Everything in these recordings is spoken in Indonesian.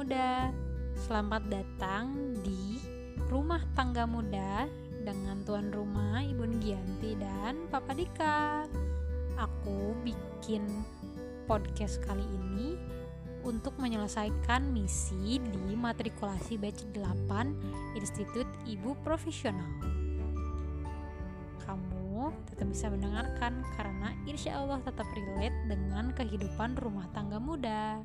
muda. Selamat datang di Rumah Tangga Muda dengan tuan rumah Ibu Gianti dan Papa Dika. Aku bikin podcast kali ini untuk menyelesaikan misi di matrikulasi batch 8 Institut Ibu Profesional. Kamu tetap bisa mendengarkan karena insya Allah tetap relate dengan kehidupan rumah tangga muda.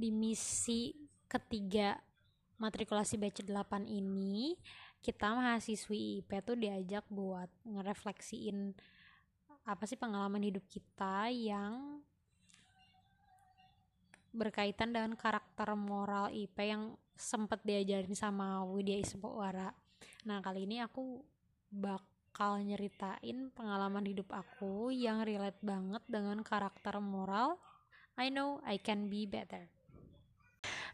Di misi ketiga matrikulasi batch 8 ini kita mahasiswi IP tuh diajak buat ngerefleksiin apa sih pengalaman hidup kita yang berkaitan dengan karakter moral IP yang sempat diajarin sama Widya Iswara. Nah, kali ini aku bakal nyeritain pengalaman hidup aku yang relate banget dengan karakter moral. I know I can be better.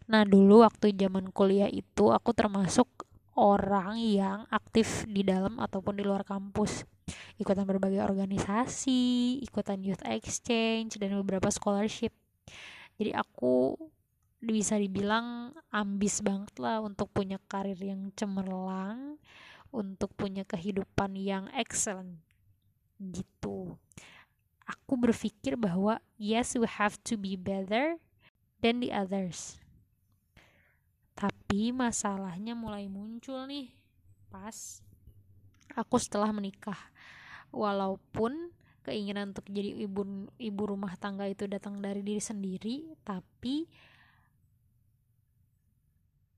Nah, dulu waktu zaman kuliah itu aku termasuk orang yang aktif di dalam ataupun di luar kampus ikutan berbagai organisasi, ikutan youth exchange dan beberapa scholarship. Jadi aku bisa dibilang ambis banget lah untuk punya karir yang cemerlang, untuk punya kehidupan yang excellent gitu. Aku berpikir bahwa yes we have to be better than the others tapi masalahnya mulai muncul nih pas aku setelah menikah. Walaupun keinginan untuk jadi ibu ibu rumah tangga itu datang dari diri sendiri, tapi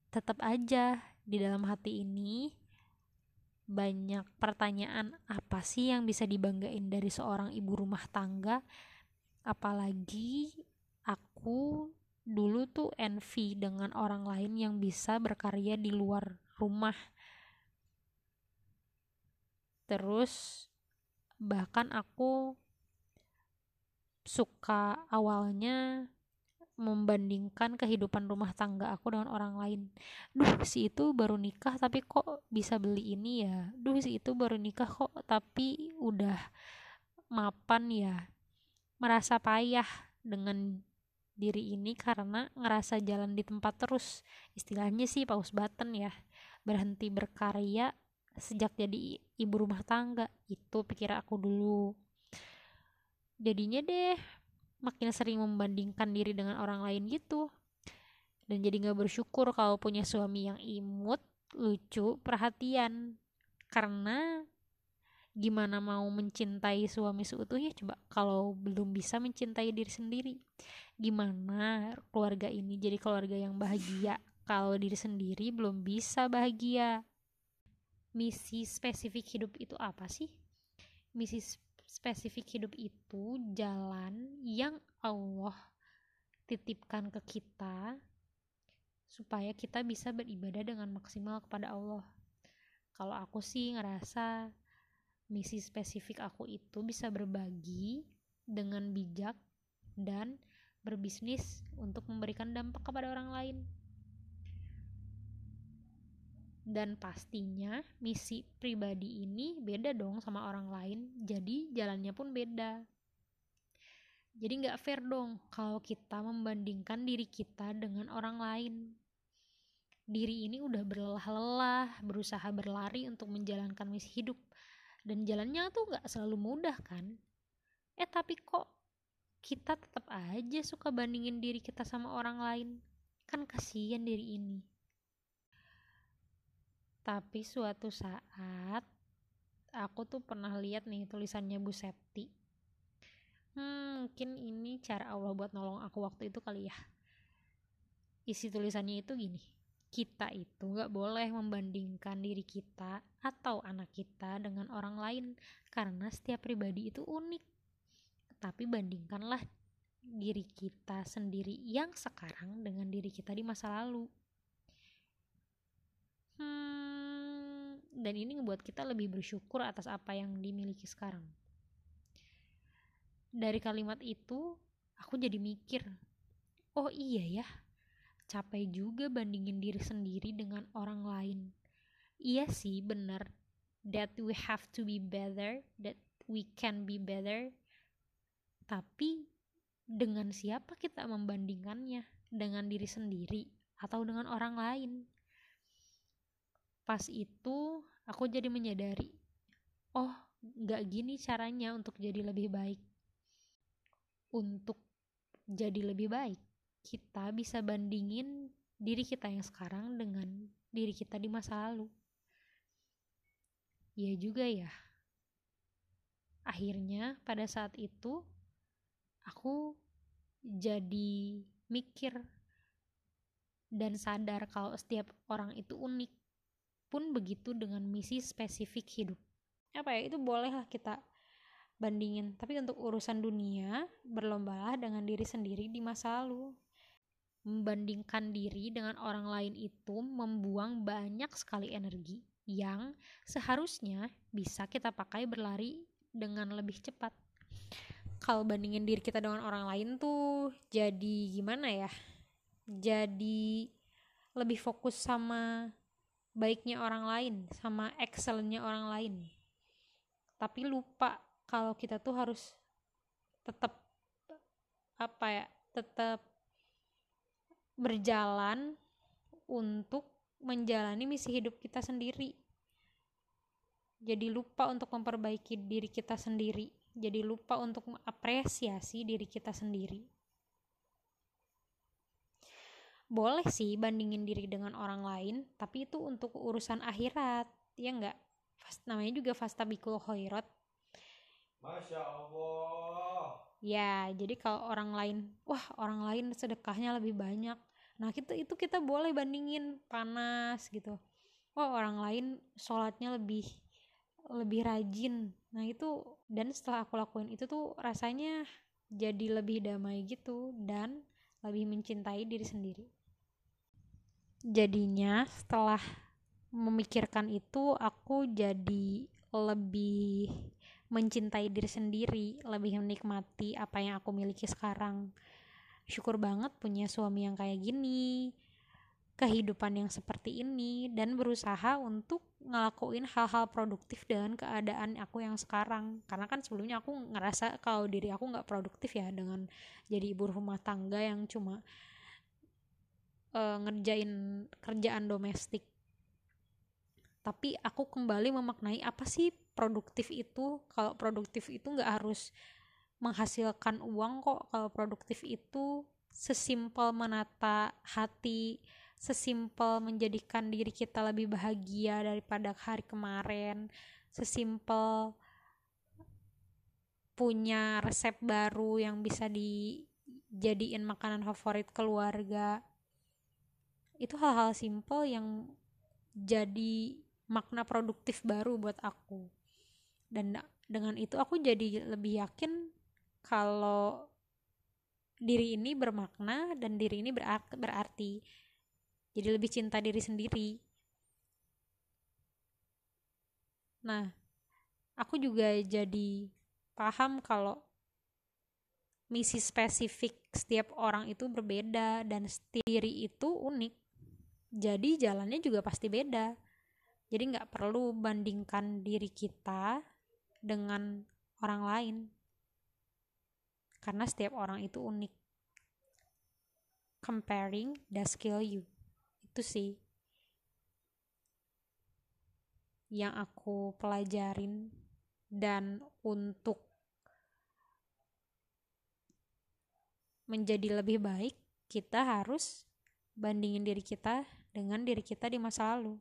tetap aja di dalam hati ini banyak pertanyaan apa sih yang bisa dibanggain dari seorang ibu rumah tangga apalagi aku dulu tuh envy dengan orang lain yang bisa berkarya di luar rumah terus bahkan aku suka awalnya membandingkan kehidupan rumah tangga aku dengan orang lain. Duh, si itu baru nikah tapi kok bisa beli ini ya. Duh, si itu baru nikah kok tapi udah mapan ya. Merasa payah dengan diri ini karena ngerasa jalan di tempat terus. Istilahnya sih paus button ya. Berhenti berkarya sejak jadi ibu rumah tangga. Itu pikir aku dulu. Jadinya deh makin sering membandingkan diri dengan orang lain gitu. Dan jadi gak bersyukur kalau punya suami yang imut lucu perhatian. Karena gimana mau mencintai suami seutuhnya? Coba kalau belum bisa mencintai diri sendiri gimana keluarga ini jadi keluarga yang bahagia? Kalau diri sendiri belum bisa bahagia. Misi spesifik hidup itu apa sih? Misi spesifik hidup itu jalan yang Allah titipkan ke kita supaya kita bisa beribadah dengan maksimal kepada Allah. Kalau aku sih ngerasa misi spesifik aku itu bisa berbagi dengan bijak dan berbisnis untuk memberikan dampak kepada orang lain. Dan pastinya misi pribadi ini beda dong sama orang lain, jadi jalannya pun beda. Jadi nggak fair dong kalau kita membandingkan diri kita dengan orang lain. Diri ini udah berlelah-lelah, berusaha berlari untuk menjalankan misi hidup, dan jalannya tuh gak selalu mudah kan? Eh tapi kok kita tetap aja suka bandingin diri kita sama orang lain? Kan kasihan diri ini. Tapi suatu saat aku tuh pernah lihat nih tulisannya Bu Septi. Hmm, mungkin ini cara Allah buat nolong aku waktu itu kali ya. Isi tulisannya itu gini kita itu gak boleh membandingkan diri kita atau anak kita dengan orang lain karena setiap pribadi itu unik. Tapi bandingkanlah diri kita sendiri yang sekarang dengan diri kita di masa lalu. Hmm, dan ini ngebuat kita lebih bersyukur atas apa yang dimiliki sekarang. Dari kalimat itu, aku jadi mikir, oh iya ya, capek juga bandingin diri sendiri dengan orang lain. Iya sih, benar. That we have to be better that we can be better. Tapi dengan siapa kita membandingkannya dengan diri sendiri atau dengan orang lain? Pas itu aku jadi menyadari oh nggak gini caranya untuk jadi lebih baik. Untuk jadi lebih baik kita bisa bandingin diri kita yang sekarang dengan diri kita di masa lalu. Ya juga ya. Akhirnya pada saat itu aku jadi mikir dan sadar kalau setiap orang itu unik pun begitu dengan misi spesifik hidup. Apa ya itu bolehlah kita bandingin. Tapi untuk urusan dunia berlombalah dengan diri sendiri di masa lalu membandingkan diri dengan orang lain itu membuang banyak sekali energi yang seharusnya bisa kita pakai berlari dengan lebih cepat. Kalau bandingin diri kita dengan orang lain tuh jadi gimana ya? Jadi lebih fokus sama baiknya orang lain sama excelnya orang lain. Tapi lupa kalau kita tuh harus tetap apa ya tetap berjalan untuk menjalani misi hidup kita sendiri jadi lupa untuk memperbaiki diri kita sendiri jadi lupa untuk mengapresiasi diri kita sendiri. Boleh sih bandingin diri dengan orang lain, tapi itu untuk urusan akhirat, ya enggak? Namanya juga fasta bikul khairat. Masya Allah. Ya, jadi kalau orang lain, wah orang lain sedekahnya lebih banyak. Nah, kita itu kita boleh bandingin panas gitu. Wah, orang lain sholatnya lebih lebih rajin. Nah itu dan setelah aku lakuin itu tuh rasanya jadi lebih damai gitu dan lebih mencintai diri sendiri. Jadinya setelah memikirkan itu aku jadi lebih mencintai diri sendiri lebih menikmati apa yang aku miliki sekarang syukur banget punya suami yang kayak gini kehidupan yang seperti ini dan berusaha untuk ngelakuin hal-hal produktif dengan keadaan aku yang sekarang. Karena kan sebelumnya aku ngerasa kalau diri aku nggak produktif ya dengan jadi ibu rumah tangga yang cuma uh, ngerjain kerjaan domestik. Tapi aku kembali memaknai apa sih produktif itu? Kalau produktif itu nggak harus menghasilkan uang kok kalau produktif itu sesimpel menata hati sesimpel menjadikan diri kita lebih bahagia daripada hari kemarin sesimpel punya resep baru yang bisa dijadiin makanan favorit keluarga. Itu hal-hal simpel yang jadi makna produktif baru buat aku. Dan dengan itu aku jadi lebih yakin kalau diri ini bermakna dan diri ini berarti. Jadi lebih cinta diri sendiri. Nah aku juga jadi paham kalau misi spesifik setiap orang itu berbeda dan diri itu unik. Jadi jalannya juga pasti beda. Jadi nggak perlu bandingkan diri kita dengan orang lain karena setiap orang itu unik. Comparing does kill you. Itu sih yang aku pelajarin. Dan untuk menjadi lebih baik kita harus bandingin diri kita dengan diri kita di masa lalu